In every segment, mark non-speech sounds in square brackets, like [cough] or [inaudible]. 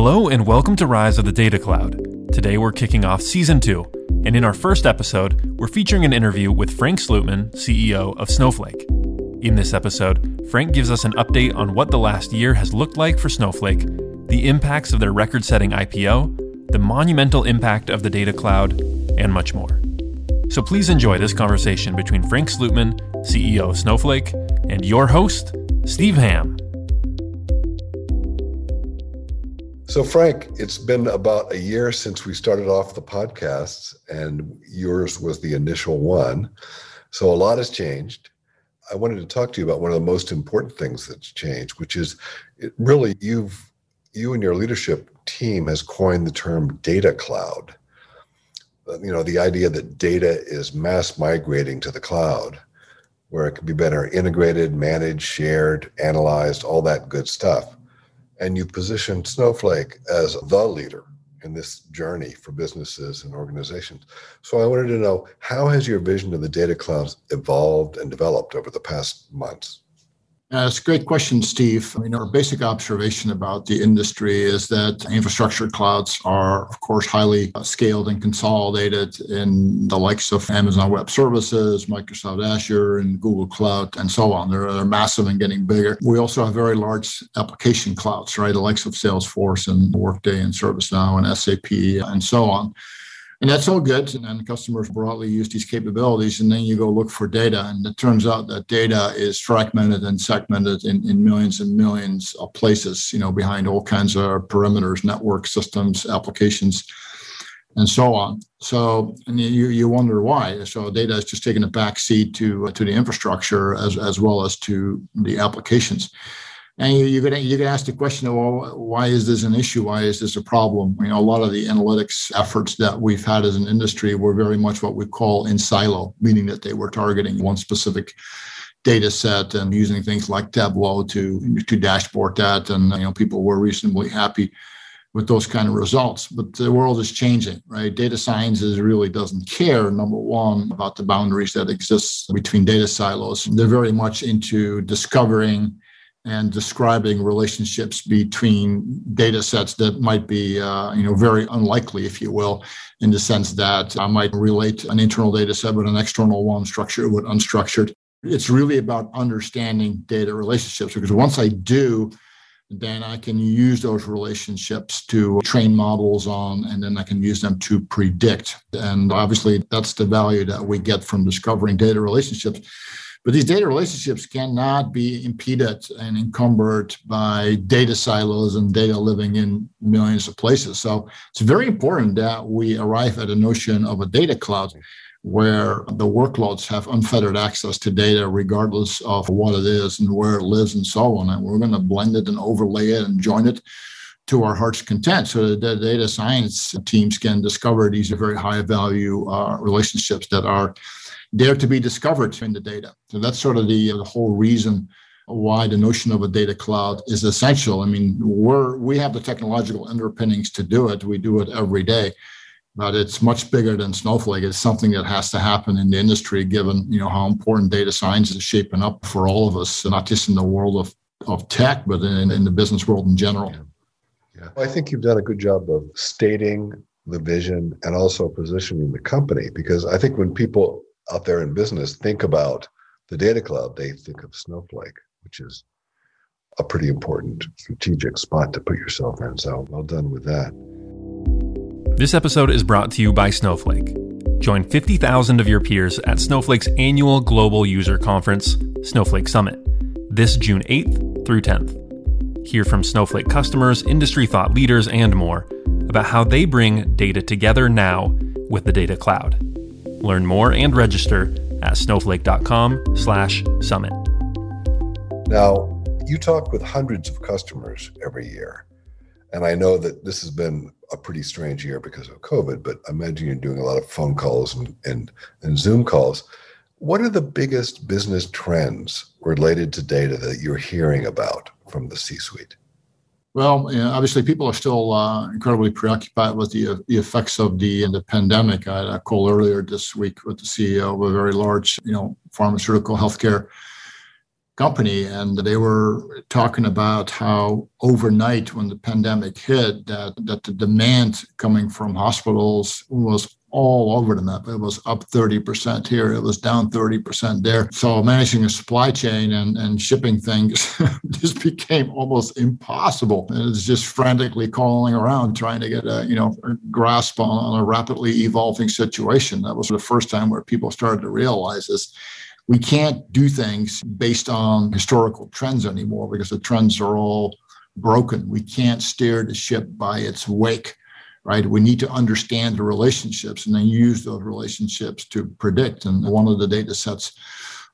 Hello and welcome to Rise of the Data Cloud. Today we're kicking off season two, and in our first episode, we're featuring an interview with Frank Slootman, CEO of Snowflake. In this episode, Frank gives us an update on what the last year has looked like for Snowflake, the impacts of their record setting IPO, the monumental impact of the data cloud, and much more. So please enjoy this conversation between Frank Slootman, CEO of Snowflake, and your host, Steve Hamm. So, Frank, it's been about a year since we started off the podcasts, and yours was the initial one. So, a lot has changed. I wanted to talk to you about one of the most important things that's changed, which is really you've you and your leadership team has coined the term data cloud. Uh, you know, the idea that data is mass migrating to the cloud, where it can be better integrated, managed, shared, analyzed, all that good stuff and you've positioned Snowflake as the leader in this journey for businesses and organizations. So I wanted to know how has your vision of the data clouds evolved and developed over the past months? Uh, it's a great question, Steve. I mean, our basic observation about the industry is that infrastructure clouds are, of course, highly uh, scaled and consolidated in the likes of Amazon Web Services, Microsoft Azure, and Google Cloud, and so on. They're, they're massive and getting bigger. We also have very large application clouds, right? The likes of Salesforce and Workday and ServiceNow and SAP and so on. And that's all good. And then customers broadly use these capabilities. And then you go look for data. And it turns out that data is fragmented and segmented in, in millions and millions of places, you know, behind all kinds of perimeters, network systems, applications, and so on. So and you, you wonder why. So data is just taking a back seat to, to the infrastructure as, as well as to the applications. And you, you could you could ask the question, well, why is this an issue? Why is this a problem? You know, a lot of the analytics efforts that we've had as an industry were very much what we call in silo, meaning that they were targeting one specific data set and using things like Tableau to to dashboard that. And you know, people were reasonably happy with those kind of results. But the world is changing, right? Data sciences really doesn't care, number one, about the boundaries that exist between data silos. They're very much into discovering and describing relationships between data sets that might be uh, you know very unlikely if you will in the sense that i might relate an internal data set with an external one structured with unstructured. It's really about understanding data relationships because once i do then i can use those relationships to train models on and then i can use them to predict. And obviously that's the value that we get from discovering data relationships but these data relationships cannot be impeded and encumbered by data silos and data living in millions of places. So it's very important that we arrive at a notion of a data cloud where the workloads have unfettered access to data regardless of what it is and where it lives and so on. And we're going to blend it and overlay it and join it to our heart's content so that the data science teams can discover these very high value uh, relationships that are there to be discovered in the data. So that's sort of the, the whole reason why the notion of a data cloud is essential. I mean, we're we have the technological underpinnings to do it. We do it every day, but it's much bigger than Snowflake. It's something that has to happen in the industry, given you know how important data science is shaping up for all of us, not just in the world of of tech, but in, in the business world in general. Yeah. yeah. I think you've done a good job of stating the vision and also positioning the company because I think when people out there in business think about the data cloud, they think of Snowflake, which is a pretty important strategic spot to put yourself in. So well done with that. This episode is brought to you by Snowflake. Join 50,000 of your peers at Snowflake's annual global user conference, Snowflake Summit, this June 8th through 10th. Hear from Snowflake customers, industry thought leaders, and more about how they bring data together now with the data cloud. Learn more and register at snowflake.com slash summit. Now, you talk with hundreds of customers every year. And I know that this has been a pretty strange year because of COVID, but I imagine you're doing a lot of phone calls and, and, and Zoom calls. What are the biggest business trends related to data that you're hearing about from the C suite? Well, you know, obviously, people are still uh, incredibly preoccupied with the, the effects of the, the pandemic. I had a call earlier this week with the CEO of a very large, you know, pharmaceutical healthcare company, and they were talking about how overnight when the pandemic hit that, that the demand coming from hospitals was all over the map. It was up 30% here, it was down 30% there. So managing a supply chain and, and shipping things [laughs] just became almost impossible. And it's just frantically calling around trying to get a you know a grasp on, on a rapidly evolving situation. That was the first time where people started to realize this. We can't do things based on historical trends anymore because the trends are all broken. We can't steer the ship by its wake right? We need to understand the relationships and then use those relationships to predict. And one of the data sets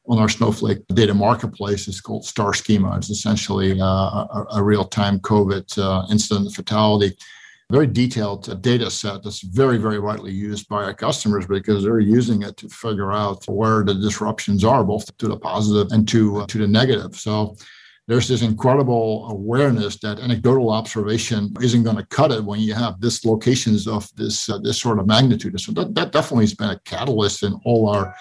on our Snowflake data marketplace is called Starschema. It's essentially uh, a, a real time COVID uh, incident fatality. Very detailed data set that's very, very widely used by our customers because they're using it to figure out where the disruptions are, both to the positive and to, uh, to the negative. So there's this incredible awareness that anecdotal observation isn't going to cut it when you have dislocations of this uh, this sort of magnitude. So that, that definitely has been a catalyst in all our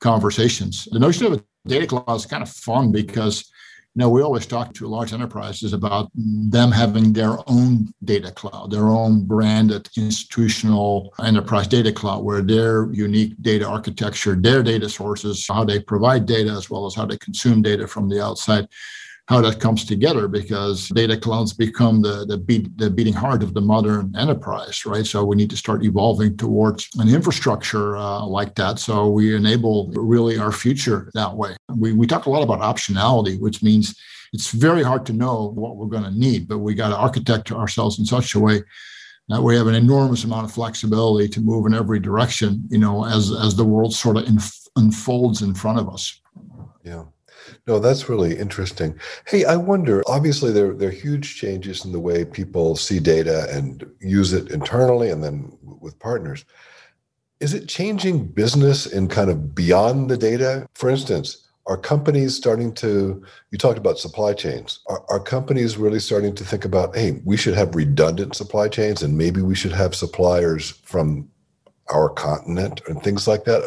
conversations. The notion of a data cloud is kind of fun because you know we always talk to large enterprises about them having their own data cloud, their own branded institutional enterprise data cloud, where their unique data architecture, their data sources, how they provide data as well as how they consume data from the outside how that comes together because data clouds become the the, beat, the beating heart of the modern enterprise, right? So we need to start evolving towards an infrastructure uh, like that. So we enable really our future that way. We we talk a lot about optionality, which means it's very hard to know what we're going to need, but we got to architect ourselves in such a way that we have an enormous amount of flexibility to move in every direction, you know, as as the world sort of inf- unfolds in front of us. Yeah. No, that's really interesting. Hey, I wonder, obviously there, there are huge changes in the way people see data and use it internally and then with partners. Is it changing business in kind of beyond the data? For instance, are companies starting to, you talked about supply chains. Are, are companies really starting to think about, hey, we should have redundant supply chains and maybe we should have suppliers from our continent and things like that?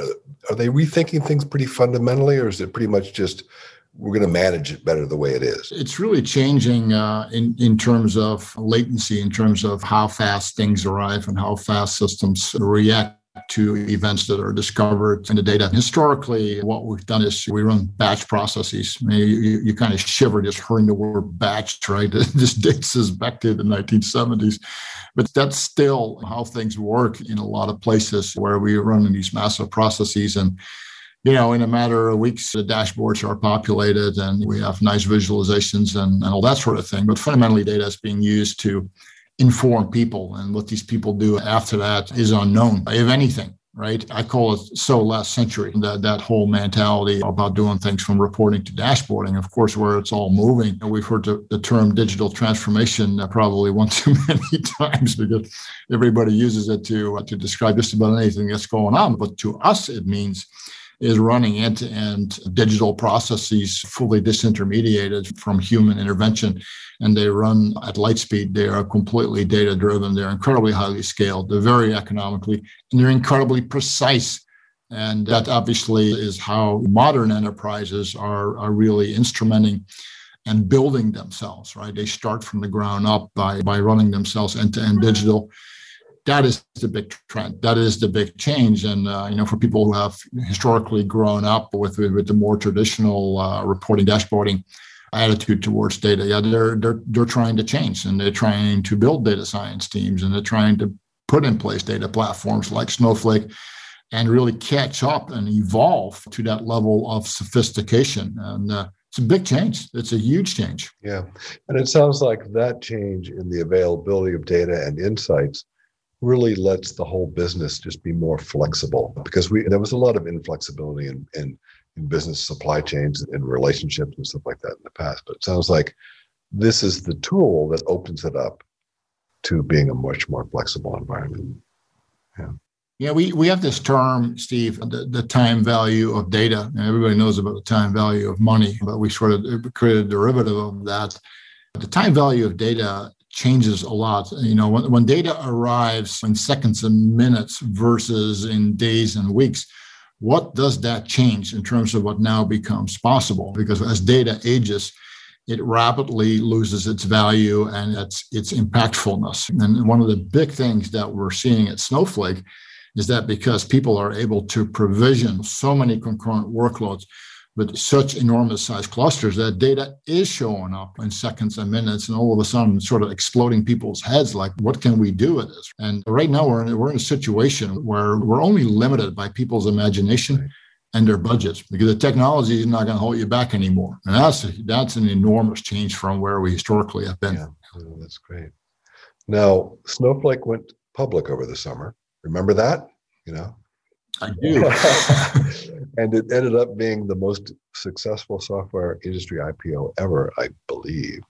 Are they rethinking things pretty fundamentally or is it pretty much just we're going to manage it better the way it is. It's really changing uh, in in terms of latency, in terms of how fast things arrive and how fast systems react to events that are discovered in the data. Historically, what we've done is we run batch processes. I mean, you, you, kind of shiver just hearing the word batch, right? [laughs] this dates us back to the 1970s. But that's still how things work in a lot of places where we run these massive processes. And you know, in a matter of weeks, the dashboards are populated and we have nice visualizations and, and all that sort of thing. But fundamentally, data is being used to inform people. And what these people do after that is unknown, if anything, right? I call it so last century, that, that whole mentality about doing things from reporting to dashboarding, of course, where it's all moving. And we've heard the, the term digital transformation uh, probably one [laughs] too many times because everybody uses it to, to describe just about anything that's going on. But to us, it means is running end to end digital processes fully disintermediated from human intervention. And they run at light speed. They are completely data driven. They're incredibly highly scaled. They're very economically, and they're incredibly precise. And that obviously is how modern enterprises are, are really instrumenting and building themselves, right? They start from the ground up by, by running themselves end to end digital that is the big trend. That is the big change. And uh, you know, for people who have historically grown up with with the more traditional uh, reporting dashboarding attitude towards data, yeah, they're they're they're trying to change, and they're trying to build data science teams, and they're trying to put in place data platforms like Snowflake, and really catch up and evolve to that level of sophistication. And uh, it's a big change. It's a huge change. Yeah. And it sounds like that change in the availability of data and insights really lets the whole business just be more flexible because we there was a lot of inflexibility in, in in business supply chains and relationships and stuff like that in the past. But it sounds like this is the tool that opens it up to being a much more flexible environment. Yeah. Yeah, we, we have this term, Steve, the, the time value of data. And everybody knows about the time value of money, but we sort of created a derivative of that. The time value of data changes a lot. You know, when, when data arrives in seconds and minutes versus in days and weeks, what does that change in terms of what now becomes possible? Because as data ages, it rapidly loses its value and its its impactfulness. And one of the big things that we're seeing at Snowflake is that because people are able to provision so many concurrent workloads with such enormous size clusters that data is showing up in seconds and minutes and all of a sudden sort of exploding people's heads like what can we do with this? And right now we're in, we're in a situation where we're only limited by people's imagination and their budgets because the technology is not going to hold you back anymore. And that's that's an enormous change from where we historically have been. Yeah, oh, that's great. Now snowflake went public over the summer. Remember that? You know I [laughs] do. and it ended up being the most successful software industry IPO ever, I believe.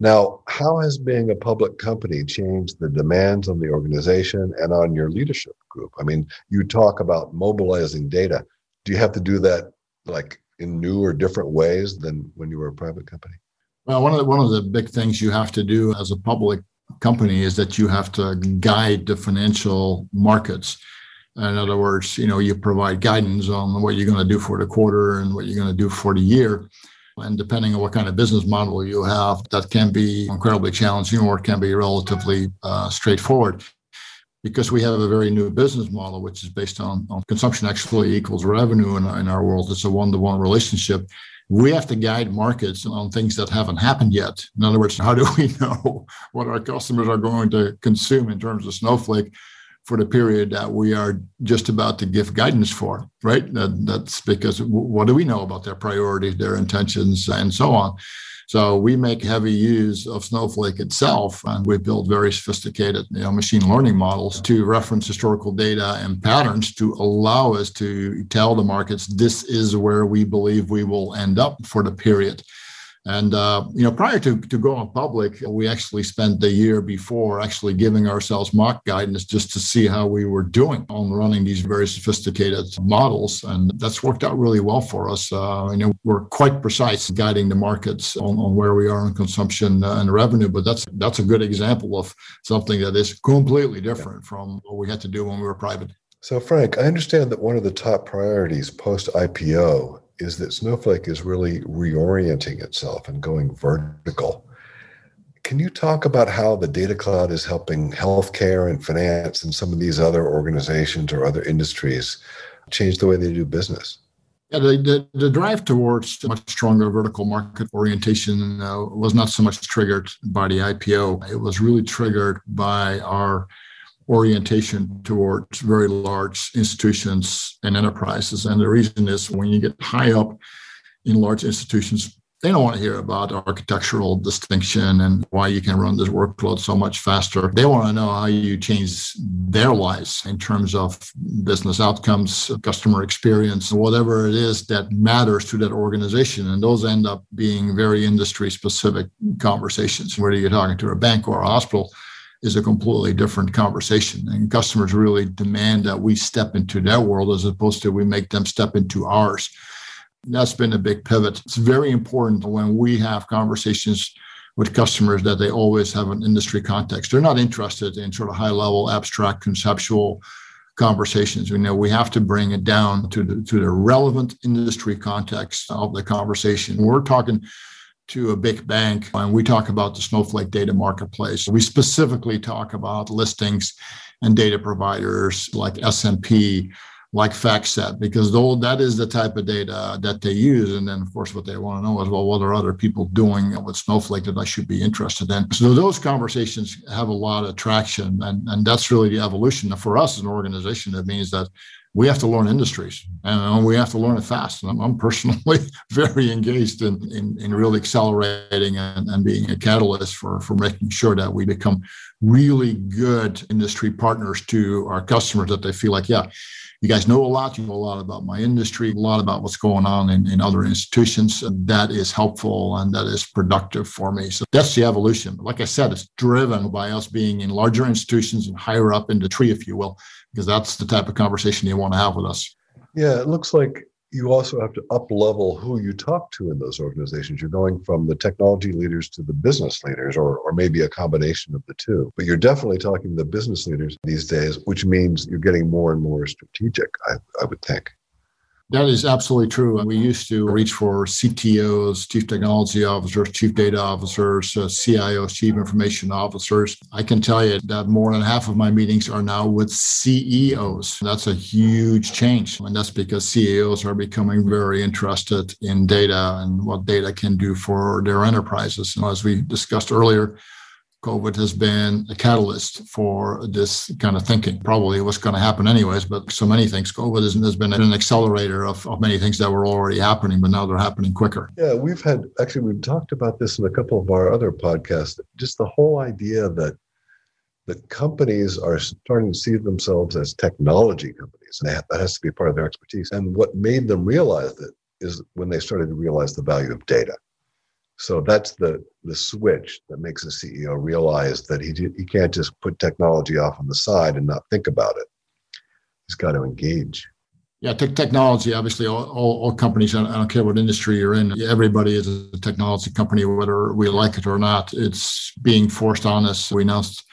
Now, how has being a public company changed the demands on the organization and on your leadership group? I mean, you talk about mobilizing data. Do you have to do that like in new or different ways than when you were a private company? Well, one of the, one of the big things you have to do as a public company is that you have to guide the financial markets in other words, you know, you provide guidance on what you're going to do for the quarter and what you're going to do for the year. And depending on what kind of business model you have, that can be incredibly challenging or can be relatively uh, straightforward. Because we have a very new business model, which is based on, on consumption actually equals revenue in, in our world. It's a one to one relationship. We have to guide markets on things that haven't happened yet. In other words, how do we [laughs] know what our customers are going to consume in terms of Snowflake? For the period that we are just about to give guidance for, right? That, that's because what do we know about their priorities, their intentions, and so on? So we make heavy use of Snowflake itself, and we build very sophisticated you know, machine learning models to reference historical data and patterns to allow us to tell the markets this is where we believe we will end up for the period. And uh, you know, prior to, to going public, we actually spent the year before actually giving ourselves mock guidance just to see how we were doing on running these very sophisticated models, and that's worked out really well for us. Uh, you know, we're quite precise guiding the markets on, on where we are in consumption and revenue, but that's that's a good example of something that is completely different from what we had to do when we were private. So, Frank, I understand that one of the top priorities post IPO is that Snowflake is really reorienting itself and going vertical. Can you talk about how the data cloud is helping healthcare and finance and some of these other organizations or other industries change the way they do business? Yeah, the, the, the drive towards much stronger vertical market orientation uh, was not so much triggered by the IPO. It was really triggered by our orientation towards very large institutions and enterprises. And the reason is when you get high up in large institutions, they don't want to hear about architectural distinction and why you can run this workload so much faster. They want to know how you change their lives in terms of business outcomes, customer experience, whatever it is that matters to that organization. And those end up being very industry specific conversations, whether you're talking to a bank or a hospital is a completely different conversation. And customers really demand that we step into their world as opposed to we make them step into ours. That's been a big pivot. It's very important when we have conversations with customers that they always have an industry context. They're not interested in sort of high level, abstract, conceptual conversations. We know we have to bring it down to the to the relevant industry context of the conversation. We're talking to a big bank and we talk about the Snowflake data marketplace. We specifically talk about listings and data providers like S&P, like FactSet, because though that is the type of data that they use. And then, of course, what they want to know is, well, what are other people doing with Snowflake that I should be interested in? So those conversations have a lot of traction. And, and that's really the evolution. For us as an organization, it means that we have to learn industries and we have to learn it fast. And I'm, I'm personally [laughs] very engaged in, in, in really accelerating and, and, being a catalyst for, for making sure that we become really good industry partners to our customers that they feel like, yeah, you guys know a lot. You know a lot about my industry, a lot about what's going on in, in other institutions. And that is helpful and that is productive for me. So that's the evolution. Like I said, it's driven by us being in larger institutions and higher up in the tree, if you will because that's the type of conversation you want to have with us. Yeah, it looks like you also have to up level who you talk to in those organizations. You're going from the technology leaders to the business leaders, or, or maybe a combination of the two. But you're definitely talking to the business leaders these days, which means you're getting more and more strategic, I, I would think. That is absolutely true. We used to reach for CTOs, chief technology officers, chief data officers, uh, CIOs, chief information officers. I can tell you that more than half of my meetings are now with CEOs. That's a huge change. And that's because CEOs are becoming very interested in data and what data can do for their enterprises. And as we discussed earlier, COVID has been a catalyst for this kind of thinking. Probably what's going to happen anyways, but so many things. COVID has, been an accelerator of, of many things that were already happening, but now they're happening quicker. Yeah, we've had actually we've talked about this in a couple of our other podcasts. Just the whole idea that that companies are starting to see themselves as technology companies, and that has to be part of their expertise. And what made them realize it is when they started to realize the value of data. So that's the the switch that makes a CEO realize that he he can't just put technology off on the side and not think about it. He's got to engage. Yeah, te- technology. Obviously, all, all, all, companies. I don't care what industry you're in. Everybody is a technology company, whether we like it or not. It's being forced on us. We announced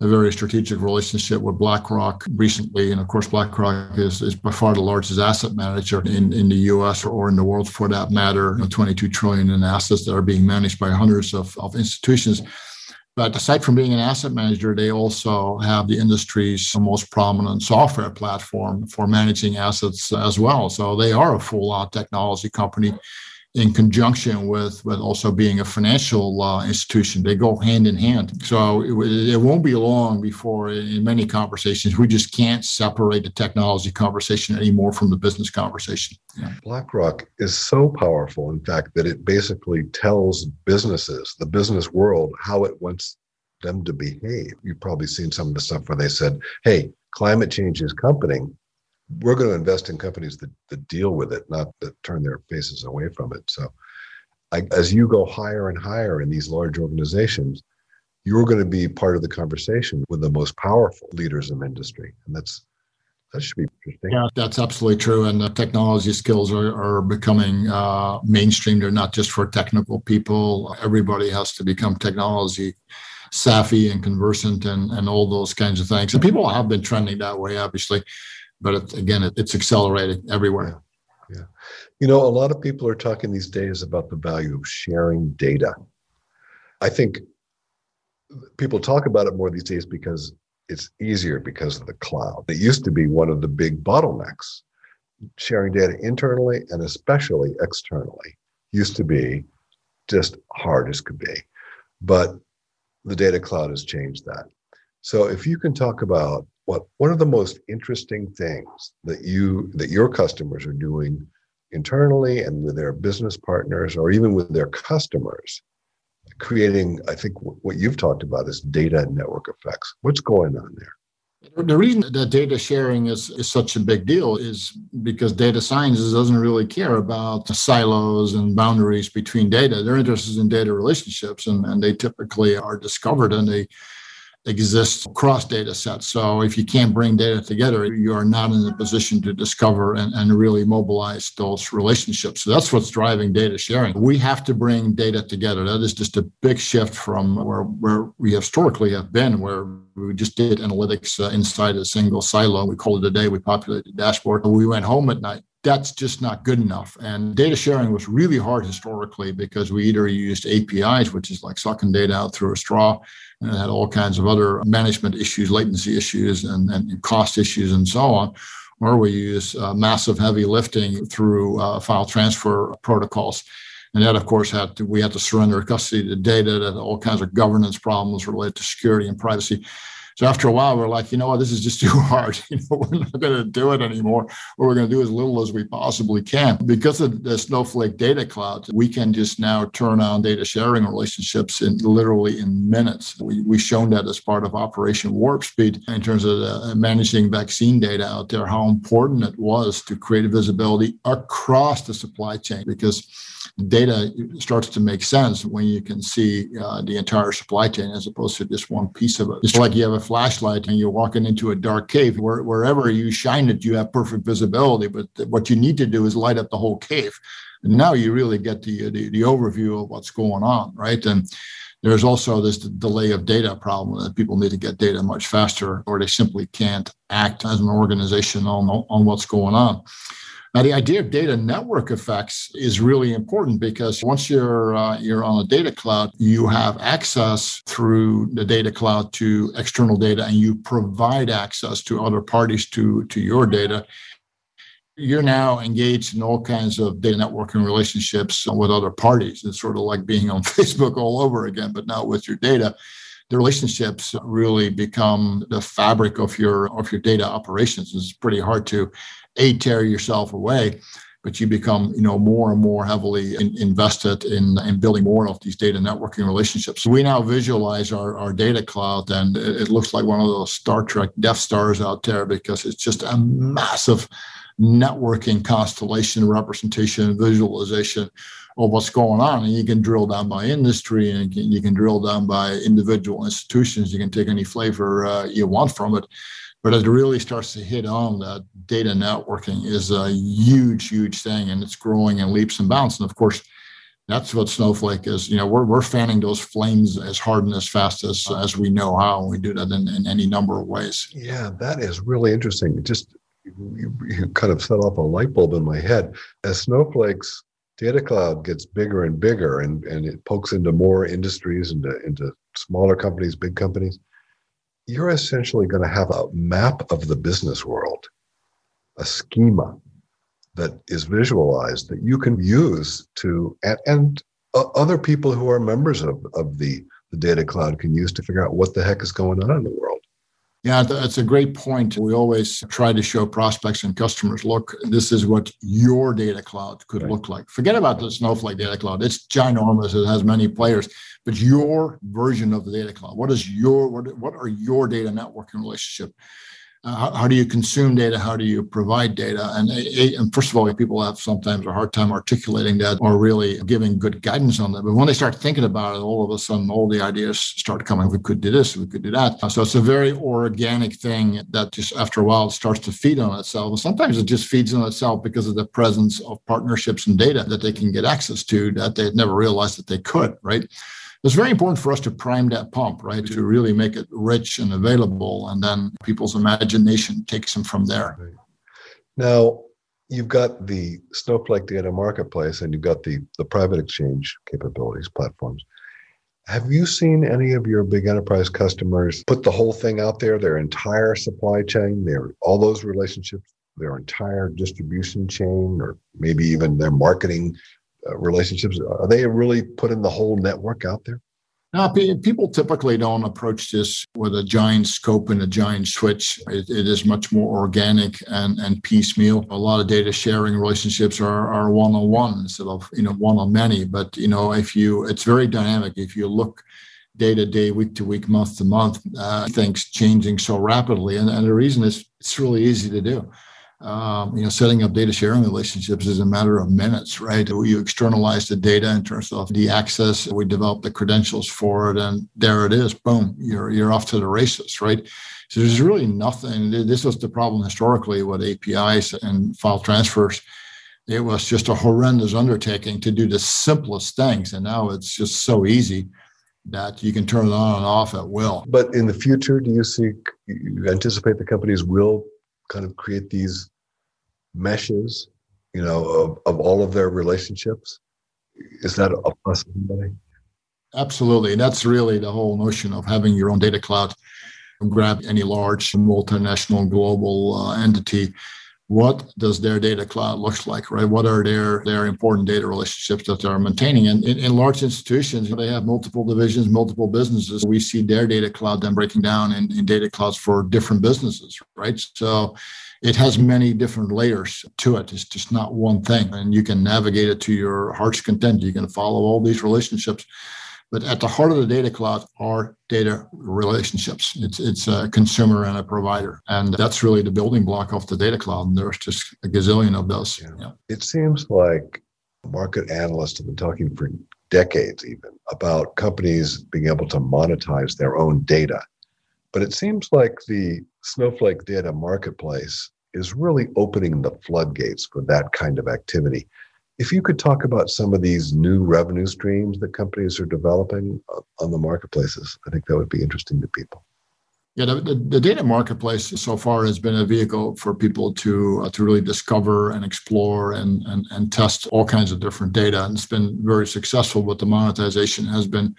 a very strategic relationship with BlackRock recently. And of course, BlackRock is, is by far the largest asset manager in, in the US or or in the world for that matter, you know, 22 trillion in assets that are being managed by hundreds of, of institutions. But aside from being an asset manager, they also have the industry's most prominent software platform for managing assets as well. So they are a full on technology company in conjunction with with also being a financial uh, institution. They go hand in hand. So it, it, won't be long before, in many conversations, we just can't separate the technology conversation anymore from the business conversation. Yeah. BlackRock is so powerful, in fact, that it basically tells businesses, the business world, how it wants them to behave. You've probably seen some of the stuff where they said, "Hey, climate change is coming." We're going to invest in companies that, that deal with it, not that turn their faces away from it. So, I, as you go higher and higher in these large organizations, you're going to be part of the conversation with the most powerful leaders in industry, and that's that should be interesting. Yeah, that's absolutely true. And the technology skills are, are becoming uh, mainstream. They're not just for technical people. Everybody has to become technology savvy and conversant and, and all those kinds of things. And people have been trending that way, obviously but it, again, it, it's accelerating everywhere. Yeah. yeah. You know, a lot of people are talking these days about the value of sharing data. I think people talk about it more these days because it's easier because of the cloud. It used to be one of the big bottlenecks. Sharing data internally and especially externally used to be just hard as could be. But the data cloud has changed that. So if you can talk about what one of the most interesting things that you that your customers are doing internally and with their business partners or even with their customers creating i think what you've talked about is data network effects what's going on there the reason that data sharing is, is such a big deal is because data science doesn't really care about silos and boundaries between data. They're interested in data relationships and, and they typically are discovered and they exists across data sets. So if you can't bring data together, you are not in a position to discover and, and really mobilize those relationships. So that's what's driving data sharing. We have to bring data together. That is just a big shift from where, where we historically have been, where we just did analytics uh, inside a single silo. We called it a day. We populated the dashboard. We went home at night that's just not good enough. And data sharing was really hard historically because we either used APIs, which is like sucking data out through a straw, and had all kinds of other management issues, latency issues, and, and cost issues, and so on. Or we use uh, massive heavy lifting through uh, file transfer protocols. And that, of course, had to, we had to surrender custody to data, that all kinds of governance problems related to security and privacy. So after a while, we're like, you know what, this is just [laughs] too hard. [laughs] You know, we're not going to do it anymore. What we're going to do as little as we possibly can. Because of the Snowflake data cloud, we can just now turn on data sharing relationships in literally in minutes. We, we've shown that as part of Operation Warp Speed in terms of uh, managing vaccine data out there, how important it was to create visibility across the supply chain because data starts to make sense when you can see uh, the entire supply chain as opposed to just one piece of it. It's like you have a flashlight and you're walking into a dark cave. Where, wherever you shine it, you have perfect visibility. But what you need to do is light up the whole cave. And now you really get the, the, the overview of what's going on, right? And there's also this delay of data problem that people need to get data much faster or they simply can't act as an organization on, on what's going on. Now, the idea of data network effects is really important because once you're uh, you're on a data cloud, you have access through the data cloud to external data, and you provide access to other parties to to your data. You're now engaged in all kinds of data networking relationships with other parties. It's sort of like being on [laughs] Facebook all over again, but now with your data the relationships really become the fabric of your of your data operations. It's pretty hard to a tear yourself away but you become you know more and more heavily in, invested in, in building more of these data networking relationships we now visualize our, our data cloud and it, it looks like one of those star trek death stars out there because it's just a massive networking constellation representation visualization of what's going on. And you can drill down by industry and you can, you can drill down by individual institutions. You can take any flavor uh, you want from it. But it really starts to hit on that data networking is a huge, huge thing, and it's growing in leaps and bounds. And of course, that's what Snowflake is. You know, we're, we're fanning those flames as hard and as fast as as we know how, and we do that in, in any number of ways. Yeah, that is really interesting. Just you, you kind of set off a light bulb in my head. As Snowflake's data cloud gets bigger and bigger, and, and it pokes into more industries, into into smaller companies, big companies you're essentially going to have a map of the business world, a schema that is visualized that you can use to, and, and other people who are members of, of the, the data cloud can use to figure out what the heck is going on in the world. Yeah, that's a great point. We always try to show prospects and customers look, this is what your data cloud could right. look like. Forget about the Snowflake data cloud. It's ginormous, it has many players, but your version of the data cloud. What is your what, what are your data networking relationship? Uh, how, how, do you consume data? How do you provide data? And, and, first of all, people have sometimes a hard time articulating that or really giving good guidance on that. But when they start thinking about it, all of a sudden, all the ideas start coming. We could do this, we could do that. So it's a very organic thing that just after a while starts to feed on itself. And sometimes it just feeds on itself because of the presence of partnerships and data that they can get access to that they never realized that they could, right? It's very important for us to prime that pump, right? To really make it rich and available. And then people's imagination takes them from there. Now, you've got the Snowflake data marketplace and you've got the, the private exchange capabilities platforms. Have you seen any of your big enterprise customers put the whole thing out there, their entire supply chain, their all those relationships, their entire distribution chain, or maybe even their marketing relationships? Are they really putting the whole network out there? No, people typically don't approach this with a giant scope and a giant switch. it, it is much more organic and, and piecemeal. A lot of data sharing relationships are, are one-on-one instead of you know one-on-many. But you know, if you, it's very dynamic. If you look day to day, week to week, month to month, uh, things changing so rapidly, and, and the reason is it's really easy to do um, you know, setting up data sharing relationships is a matter of minutes, right? You externalize the data in terms of the access. We develop the credentials for it, and there it is. Boom, you're you're off to the races, right? So there's really nothing. This was the problem historically with APIs and file transfers. It was just a horrendous undertaking to do the simplest things, and now it's just so easy that you can turn it on and off at will. But in the future, do you see, you anticipate the companies will kind of create these meshes, you know, of, of all of their relationships? Is that a possibility? Absolutely. That's really the whole notion of having your own data cloud. Grab any large multinational global uh, entity. What does their data cloud look like, right? What are their their important data relationships that they're maintaining? And in, in large institutions, they have multiple divisions, multiple businesses. We see their data cloud then breaking down in, in data clouds for different businesses, right? So it has many different layers to it. It's just not one thing. And you can navigate it to your heart's content. You can follow all these relationships. But at the heart of the data cloud are data relationships. It's it's a consumer and a provider, and that's really the building block of the data cloud. And there's just a gazillion of those. Yeah. Yeah. It seems like market analysts have been talking for decades, even about companies being able to monetize their own data. But it seems like the Snowflake data marketplace is really opening the floodgates for that kind of activity. If you could talk about some of these new revenue streams that companies are developing on the marketplaces, I think that would be interesting to people. Yeah, the, the, the, data marketplace so far has been a vehicle for people to uh, to really discover and explore and, and and test all kinds of different data, and it's been very successful. But the monetization has been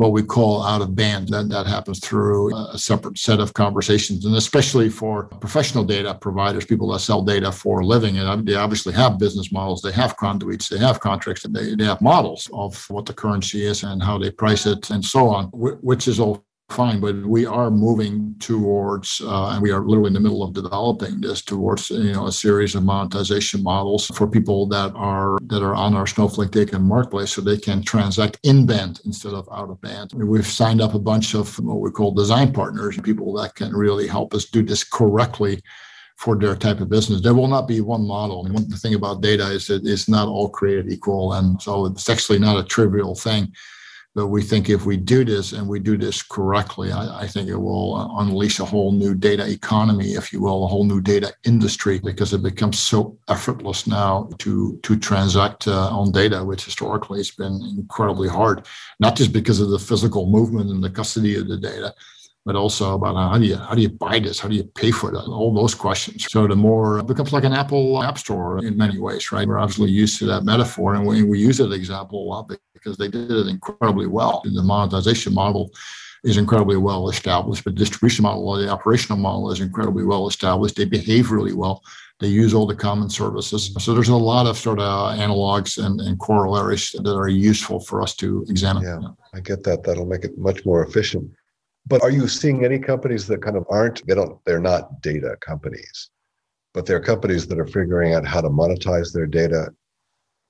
what we call out of band. That that happens through a separate set of conversations, and especially for professional data providers, people that sell data for a living, and they obviously have business models, they have conduits, they have contracts, and they, they have models of what the currency is and how they price it, and so on, which is all fine, but we are moving towards, uh, and we are literally in the middle of developing this towards, you know, a series of monetization models for people that are that are on our Snowflake Data Marketplace, so they can transact in band instead of out of band. We've signed up a bunch of what we call design partners, people that can really help us do this correctly for their type of business. There will not be one model. And one thing about data is that it's not all created equal, and so it's actually not a trivial thing but we think if we do this and we do this correctly, I, I, think it will uh, unleash a whole new data economy, if you will, a whole new data industry, because it becomes so effortless now to to transact uh, on data, which historically has been incredibly hard, not just because of the physical movement and the custody of the data, but also about how do you how do you buy this? How do you pay for that? All those questions. So the more it becomes like an Apple App Store in many ways, right? We're obviously used to that metaphor, and we, we use that example a lot because they did it incredibly well. The monetization model is incredibly well established, but the distribution model the operational model is incredibly well established. They behave really well. They use all the common services. So there's a lot of sort of analogs and, and corollaries that are useful for us to examine. Yeah, I get that. That'll make it much more efficient. But are you seeing any companies that kind of aren't, they don't, they're not data companies, but they're companies that are figuring out how to monetize their data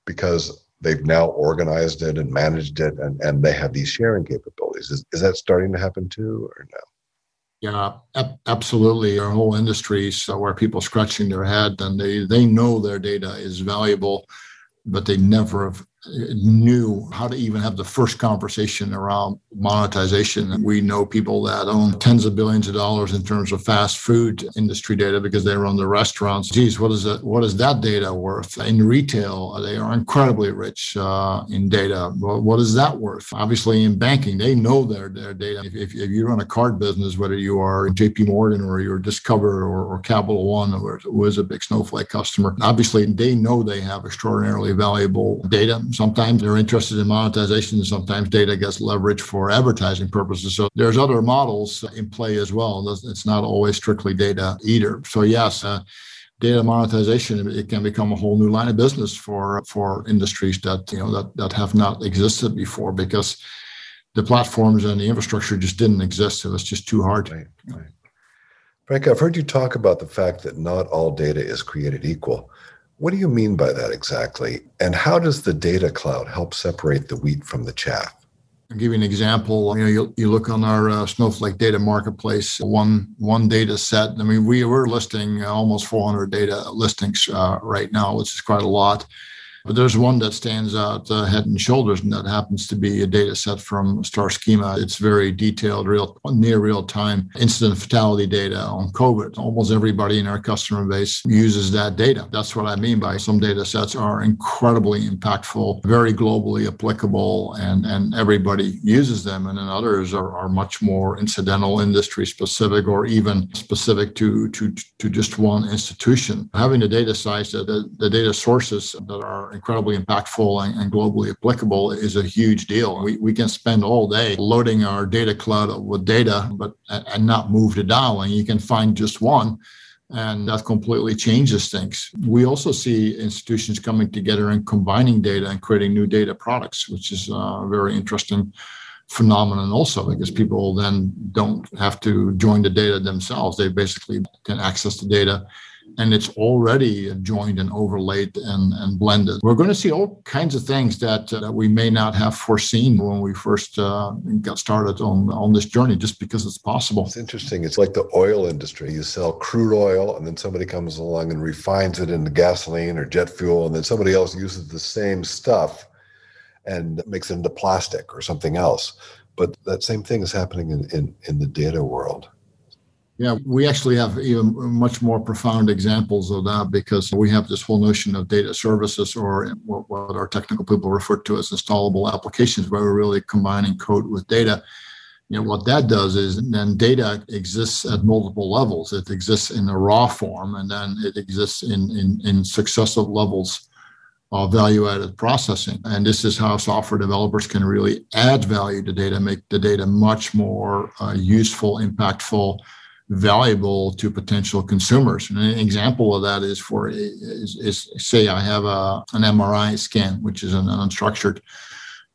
because they've now organized it and managed it and, and they have these sharing capabilities. Is, is that starting to happen too or no? Yeah, ab- absolutely. Our whole industry so where people scratching their head and they, they know their data is valuable, but they never have uh, knew how to even have the first conversation around monetization. We know people that own tens of billions of dollars in terms of fast food industry data because they run the restaurants. Geez, what is that? What is that data worth? In retail, they are incredibly rich uh, in data. What is that worth? Obviously, in banking, they know their their data. If, if, if you run a card business, whether you are J.P. Morgan or you're Discover or, or Capital One, or who is a big Snowflake customer, obviously they know they have extraordinarily valuable data Sometimes they're interested in monetization. Sometimes data gets leveraged for advertising purposes. So there's other models in play as well. It's not always strictly data either. So yes, uh, data monetization it can become a whole new line of business for for industries that you know that that have not existed before because the platforms and the infrastructure just didn't exist. So it's just too hard. Right, right. Frank, I've heard you talk about the fact that not all data is created equal. What do you mean by that exactly? And how does the data cloud help separate the wheat from the chaff? I'll give you an example. You know, you, you look on our uh, Snowflake data marketplace, one one data set. I mean, we we're listing almost 400 data listings uh, right now, which is quite a lot. But there's one that stands out uh, head and shoulders, and that happens to be a data set from Starschema. It's very detailed, real near real time incident fatality data on COVID. Almost everybody in our customer base uses that data. That's what I mean by some data sets are incredibly impactful, very globally applicable, and, and everybody uses them. And then others are, are much more incidental, industry specific, or even specific to, to, to just one institution. Having the data size, the, the data sources that are incredibly impactful and, and, globally applicable is a huge deal. We, we can spend all day loading our data cloud with data, but and not move the dial. And you can find just one and that completely changes things. We also see institutions coming together and combining data and creating new data products, which is a very interesting phenomenon also because people then don't have to join the data themselves. They basically can access the data and it's already joined and overlaid and, and blended. We're going to see all kinds of things that, uh, we may not have foreseen when we first uh, got started on, on this journey, just because it's possible. It's interesting. It's like the oil industry. You sell crude oil, and then somebody comes along and refines it into gasoline or jet fuel, and then somebody else uses the same stuff and makes it into plastic or something else. But that same thing is happening in, in, in the data world. Yeah, we actually have even much more profound examples of that because we have this whole notion of data services or what, what our technical people refer to as installable applications, where we're really combining code with data. you know what that does is then data exists at multiple levels it exists in a raw form and then it exists in in, in successive levels of value added processing and this is how software developers can really add value to data make the data much more uh, useful impactful valuable to potential consumers. And an example of that is for is, is say i have a, an mri scan which is an unstructured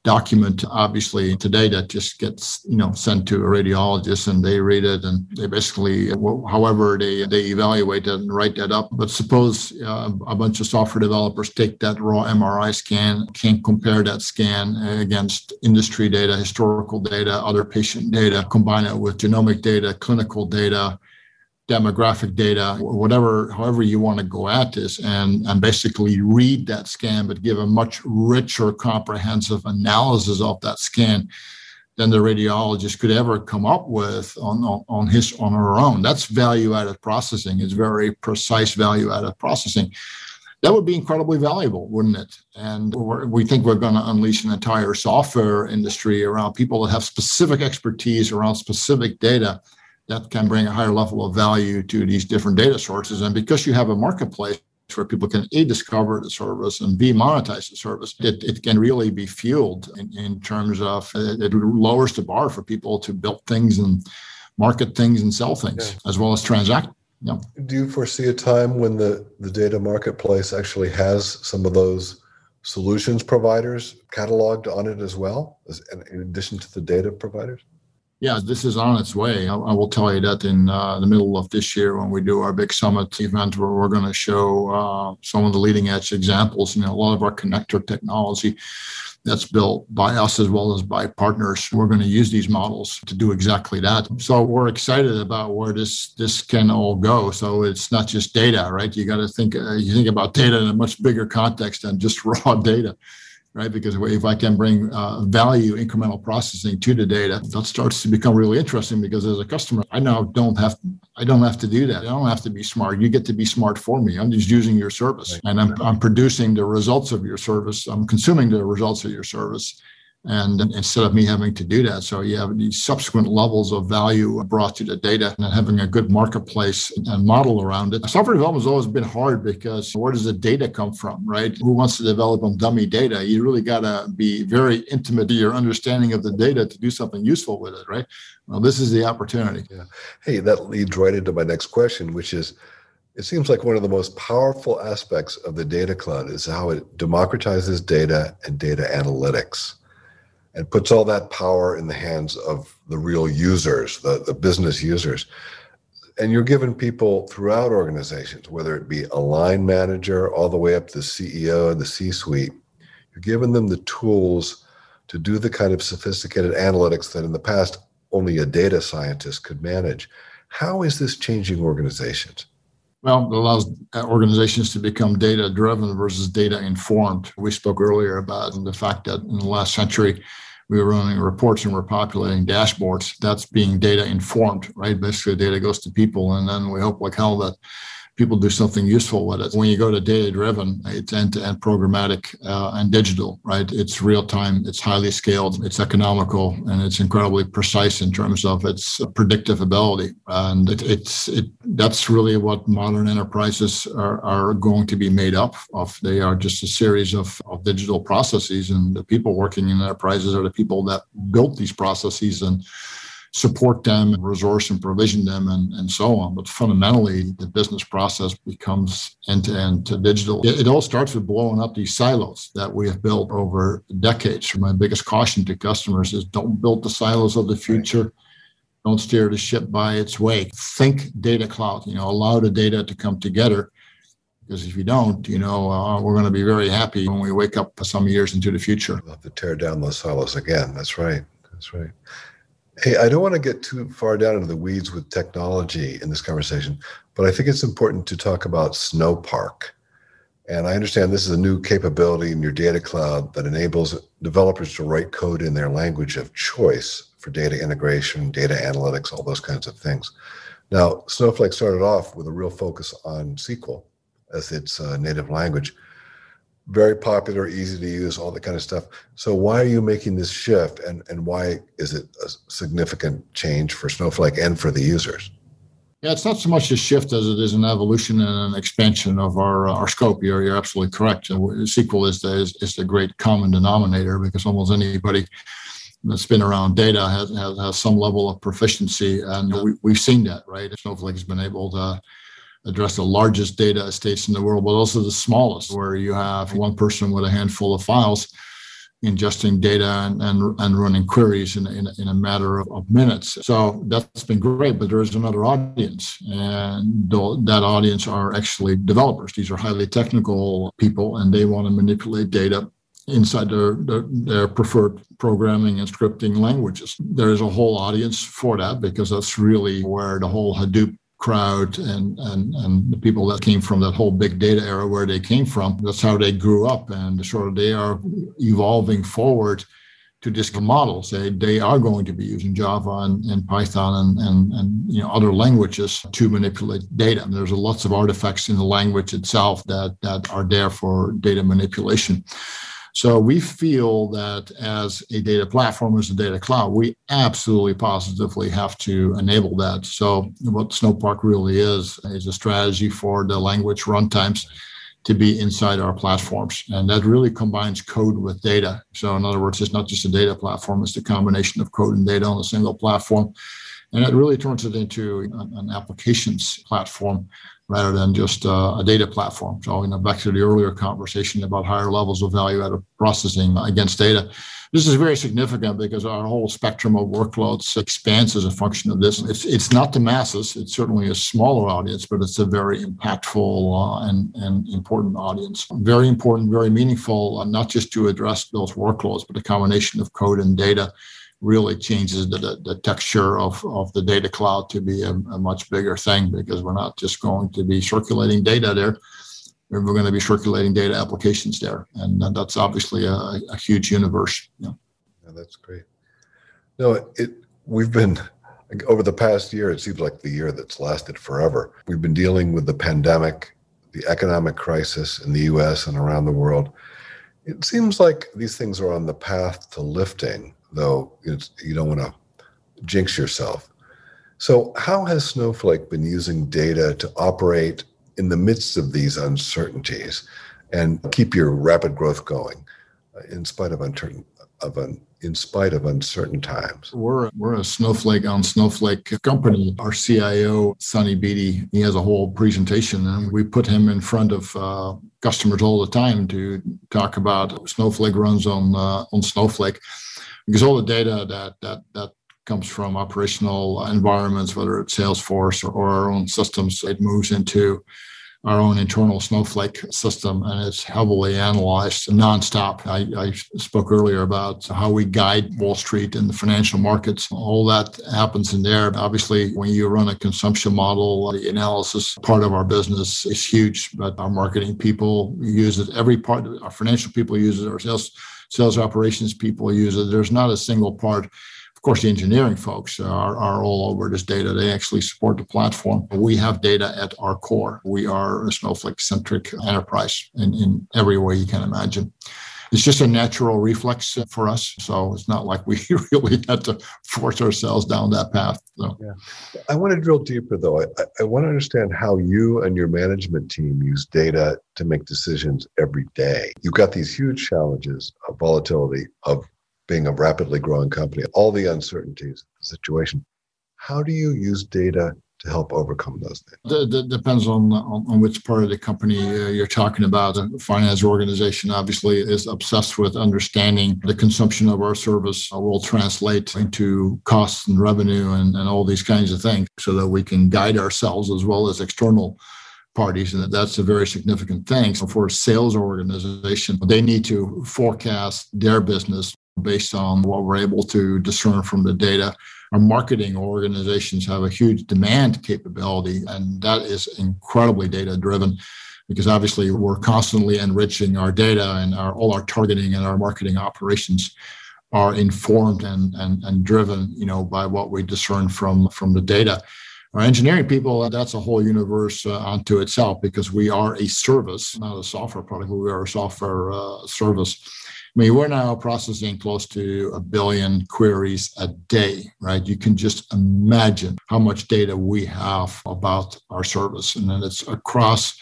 document obviously today that just gets you know sent to a radiologist and they read it and they basically however they they evaluate it and write that up. But suppose uh, a bunch of software developers take that raw mri scan can compare that scan against industry data historical data other patient data combine it with genomic data clinical data demographic data, whatever, however you want to go at this, and, and basically read that scan, but give a much richer, comprehensive analysis of that scan than the radiologist could ever come up with on, on, on his on her own. That's value added processing. It's very precise value added processing. That would be incredibly valuable, wouldn't it? And we think we're going to unleash an entire software industry around people that have specific expertise around specific data that can bring a higher level of value to these different data sources. And because you have a marketplace where people can A, discover the service and B, monetize the service, it, it can really be fueled in, in terms of uh, it lowers the bar for people to build things and market things and sell things yeah. as well as transact. Yeah. Do you foresee a time when the, the data marketplace actually has some of those solutions providers cataloged on it as well, as, in addition to the data providers? Yeah, this is on its way. I, I will tell you that in uh, the middle of this year, when we do our big summit event, where we're going to show uh, some of the leading edge examples. You know, a lot of our connector technology that's built by us as well as by partners. We're going to use these models to do exactly that. So we're excited about where this this can all go. So it's not just data, right? You got to think uh, you think about data in a much bigger context than just [laughs] raw data right? Because if I can bring uh, value, incremental processing to the data, that starts to become really interesting. Because as a customer, I now don't have I don't have to do that. I don't have to be smart. You get to be smart for me. I'm just using your service, right. and I'm I'm producing the results of your service. I'm consuming the results of your service and instead of me having to do that so you have these subsequent levels of value brought to the data and having a good marketplace and model around it. Software development has always been hard because where does the data come from right? Who wants to develop on dummy data? You really got to be very intimate to your understanding of the data to do something useful with it right? Well this is the opportunity. Yeah. Hey that leads right into my next question which is it seems like one of the most powerful aspects of the data cloud is how it democratizes data and data analytics and puts all that power in the hands of the real users, the, the business users. And you're giving people throughout organizations, whether it be a line manager all the way up to the CEO and the C suite, you're giving them the tools to do the kind of sophisticated analytics that in the past only a data scientist could manage. How is this changing organizations? Well, it allows uh, organizations to become data driven versus data informed. We spoke earlier about the fact that in the last century, we were running reports and we're populating dashboards. That's being data informed, right? Basically, data goes to people, and then we hope like hell that people do something useful with it. When you go to data driven, it's end to end programmatic uh, and digital, right? It's real time, it's highly scaled, it's economical, and it's incredibly precise in terms of its predictive ability. And it, it's it, that's really what modern enterprises are, are going to be made up of. They are just a series of, of digital processes, and the people working in enterprises are the people that built these processes and support them and resource and provision them and, and so on. But fundamentally, the business process becomes end to end to digital. It, it, all starts with blowing up these silos that we have built over decades. My biggest caution to customers is don't build the silos of the future. Don't steer the ship by its way. Think data cloud, you know, allow the data to come together. Because if you don't, you know, uh, we're going to be very happy when we wake up some years into the future. We'll have to tear down those silos again. That's right. That's right. Hey, I don't want to get too far down into the weeds with technology in this conversation, but I think it's important to talk about Snowpark. And I understand this is a new capability in your data cloud that enables developers to write code in their language of choice for data integration, data analytics, all those kinds of things. Now, Snowflake started off with a real focus on SQL as its uh, native language. Very popular, easy to use, all that kind of stuff. So why are you making this shift, and and why is it a significant change for Snowflake and for the users? Yeah, it's not so much a shift as it is an evolution and an expansion of our uh, our scope. You're you're absolutely correct. SQL is the is, is the great common denominator because almost anybody that's been around data has, has, has some level of proficiency, and we, we've seen that, right? Snowflake has been able to address the largest data estates in the world, but also the smallest, where you have one person with a handful of files ingesting data and, and, and running queries in, in, in a matter of, of, minutes. So that's been great, but there is another audience, and that audience are actually developers. These are highly technical people, and they want to manipulate data inside their, their, their, preferred programming and scripting languages. There is a whole audience for that because that's really where the whole Hadoop crowd and, and, and the people that came from that whole big data era where they came from. That's how they grew up. And sort of they are evolving forward to this model. Say they are going to be using Java and, and Python and, and, and you know other languages to manipulate data. And there's lots of artifacts in the language itself that that are there for data manipulation. So we feel that as a data platform, as a data cloud, we absolutely positively have to enable that. So what Snowpark really is is a strategy for the language runtimes to be inside our platforms. And that really combines code with data. So in other words, it's not just a data platform, it's the combination of code and data on a single platform. And it really turns it into an applications platform rather than just uh, a data platform. So, you know, back to the earlier conversation about higher levels of value added processing against data. This is very significant because our whole spectrum of workloads expands as a function of this. It's, it's not the masses, it's certainly a smaller audience, but it's a very impactful uh, and, and important audience. Very important, very meaningful, uh, not just to address those workloads, but a combination of code and data really changes the, the, the, texture of, of the data cloud to be a, a, much bigger thing because we're not just going to be circulating data there. We're going to be circulating data applications there. And that's obviously a, a huge universe. Yeah. yeah. that's great. No, it we've been over the past year, it seems like the year that's lasted forever. We've been dealing with the pandemic, the economic crisis in the US and around the world. It seems like these things are on the path to lifting though you don't want to jinx yourself. So, how has Snowflake been using data to operate in the midst of these uncertainties and keep your rapid growth going uh, in spite of uncertain of an in spite of uncertain times? We're we're a Snowflake on Snowflake company. Our CIO Sunny Bedi, he has a whole presentation, and we put him in front of uh, customers all the time to talk about Snowflake runs on uh, on Snowflake because all the data that that that comes from operational environments, whether it's Salesforce or, or our own systems, it moves into our own internal Snowflake system, and it's heavily analyzed nonstop. I, I, spoke earlier about how we guide Wall Street and the financial markets. All that happens in there. Obviously, when you run a consumption model, the analysis part of our business is huge, but our marketing people use it. Every part, our financial people use it. Our sales sales operations people use it. There's not a single part. Of course, the engineering folks are, are all over this data. They actually support the platform. We have data at our core. We are a Snowflake centric enterprise in, in every way you can imagine it's just a natural reflex for us. So it's not like we [laughs] really had to force ourselves down that path. So. Yeah. I want to drill deeper though. I, I want to understand how you and your management team use data to make decisions every day. You've got these huge challenges of volatility, of being a rapidly growing company, all the uncertainties, the situation. How do you use data to help overcome those things? That, depends on, on, on which part of the company uh, you're talking about. The finance organization obviously is obsessed with understanding the consumption of our service will translate into costs and revenue and, and all these kinds of things so that we can guide ourselves as well as external parties and that's a very significant thing so for a sales organization they need to forecast their business based on what we're able to discern from the data our marketing organizations have a huge demand capability, and that is incredibly data driven because obviously we're constantly enriching our data and our, all our targeting and our marketing operations are informed and, and, and driven you know by what we discern from from the data Our engineering people, that's a whole universe uh, unto itself because we are a service, not a software product, but we are a software uh, service. I mean, we're now processing close to a billion queries a day, right? You can just imagine how much data we have about our service. And then it's across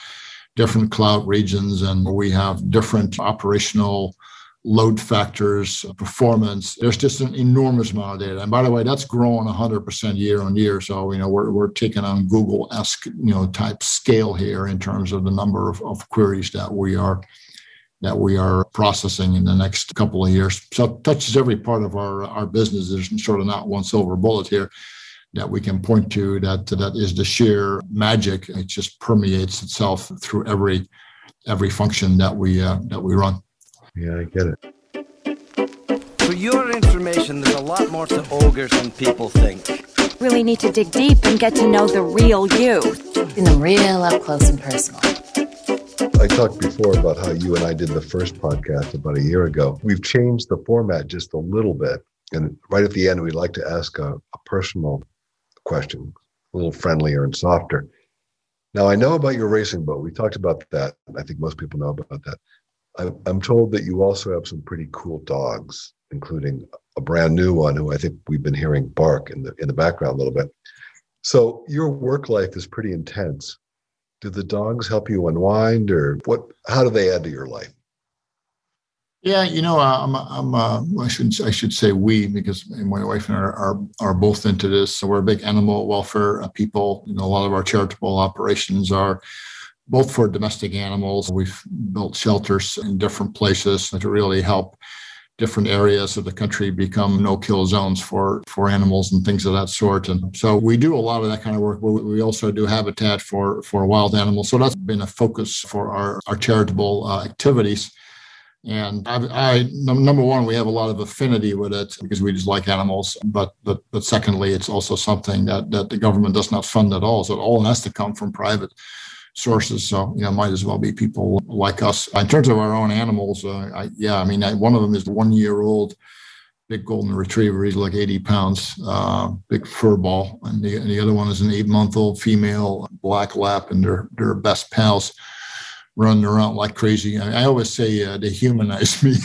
different cloud regions, and we have different operational load factors, performance. There's just an enormous amount of data. And by the way, that's growing 100% year on year. So, you know, we're, we're taking on Google-esque, you know, type scale here in terms of the number of, of queries that we are that we are processing in the next couple of years. So it touches every part of our, our business. There's sort of not one silver bullet here that we can point to that that is the sheer magic. It just permeates itself through every every function that we uh, that we run. Yeah, I get it. For your information, there's a lot more to ogres than people think. Really need to dig deep and get to know the real you. In them real up close and personal. I talked before about how you and I did the first podcast about a year ago. We've changed the format just a little bit. And right at the end, we'd like to ask a, a personal question, a little friendlier and softer. Now, I know about your racing boat. We talked about that. I think most people know about that. I'm told that you also have some pretty cool dogs, including a brand new one who I think we've been hearing bark in the in the background a little bit. So your work life is pretty intense. Do the dogs help you unwind, or what? How do they add to your life? Yeah, you know, uh, I'm, I'm, uh, I should, I should say we because my wife and I are, are, are both into this. So we're big animal welfare uh, people. You know, a lot of our charitable operations are both for domestic animals. We've built shelters in different places to really help different areas of the country become no-kill zones for for animals and things of that sort. And so we do a lot of that kind of work. We also do habitat for for wild animals. So that's been a focus for our our charitable uh, activities. And I, I, number one, we have a lot of affinity with it because we just like animals. But but but secondly, it's also something that that the government does not fund at all. So it all has to come from private sources. So, you know, might as well be people like us. In terms of our own animals, uh, I, yeah, I mean, I, one of them is one year old big golden retriever. He's like 80 pounds, uh, big fur ball. And the, and the other one is an eight month old female black lap, and they're, they're best pals running around like crazy. I, I always say uh, they humanize [laughs] me,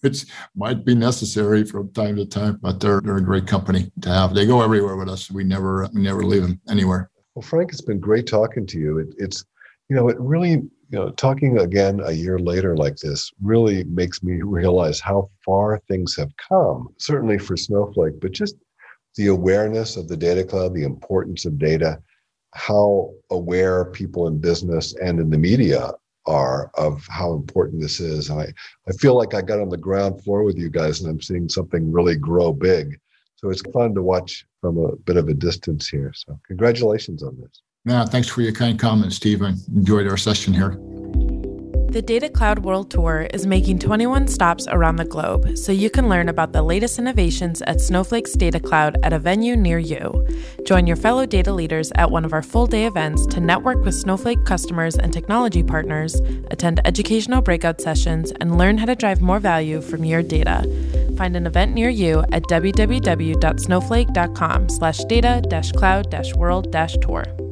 which might be necessary from time to time, but they're, they're a great company to have. They go everywhere with us. We never, we never leave them anywhere. Well, Frank, it's been great talking to you. It, it's, you know, it really, you know, talking again a year later like this really makes me realize how far things have come, certainly for Snowflake, but just the awareness of the data cloud, the importance of data, how aware people in business and in the media are of how important this is. And I, I feel like I got on the ground floor with you guys and I'm seeing something really grow big. So it's fun to watch from a bit of a distance here. So congratulations on this. Yeah, thanks for your kind comments, Steve. I enjoyed our session here. The Data Cloud World Tour is making 21 stops around the globe so you can learn about the latest innovations at Snowflake's Data Cloud at a venue near you. Join your fellow data leaders at one of our full day events to network with Snowflake customers and technology partners, attend educational breakout sessions, and learn how to drive more value from your data. Find an event near you at www.snowflake.com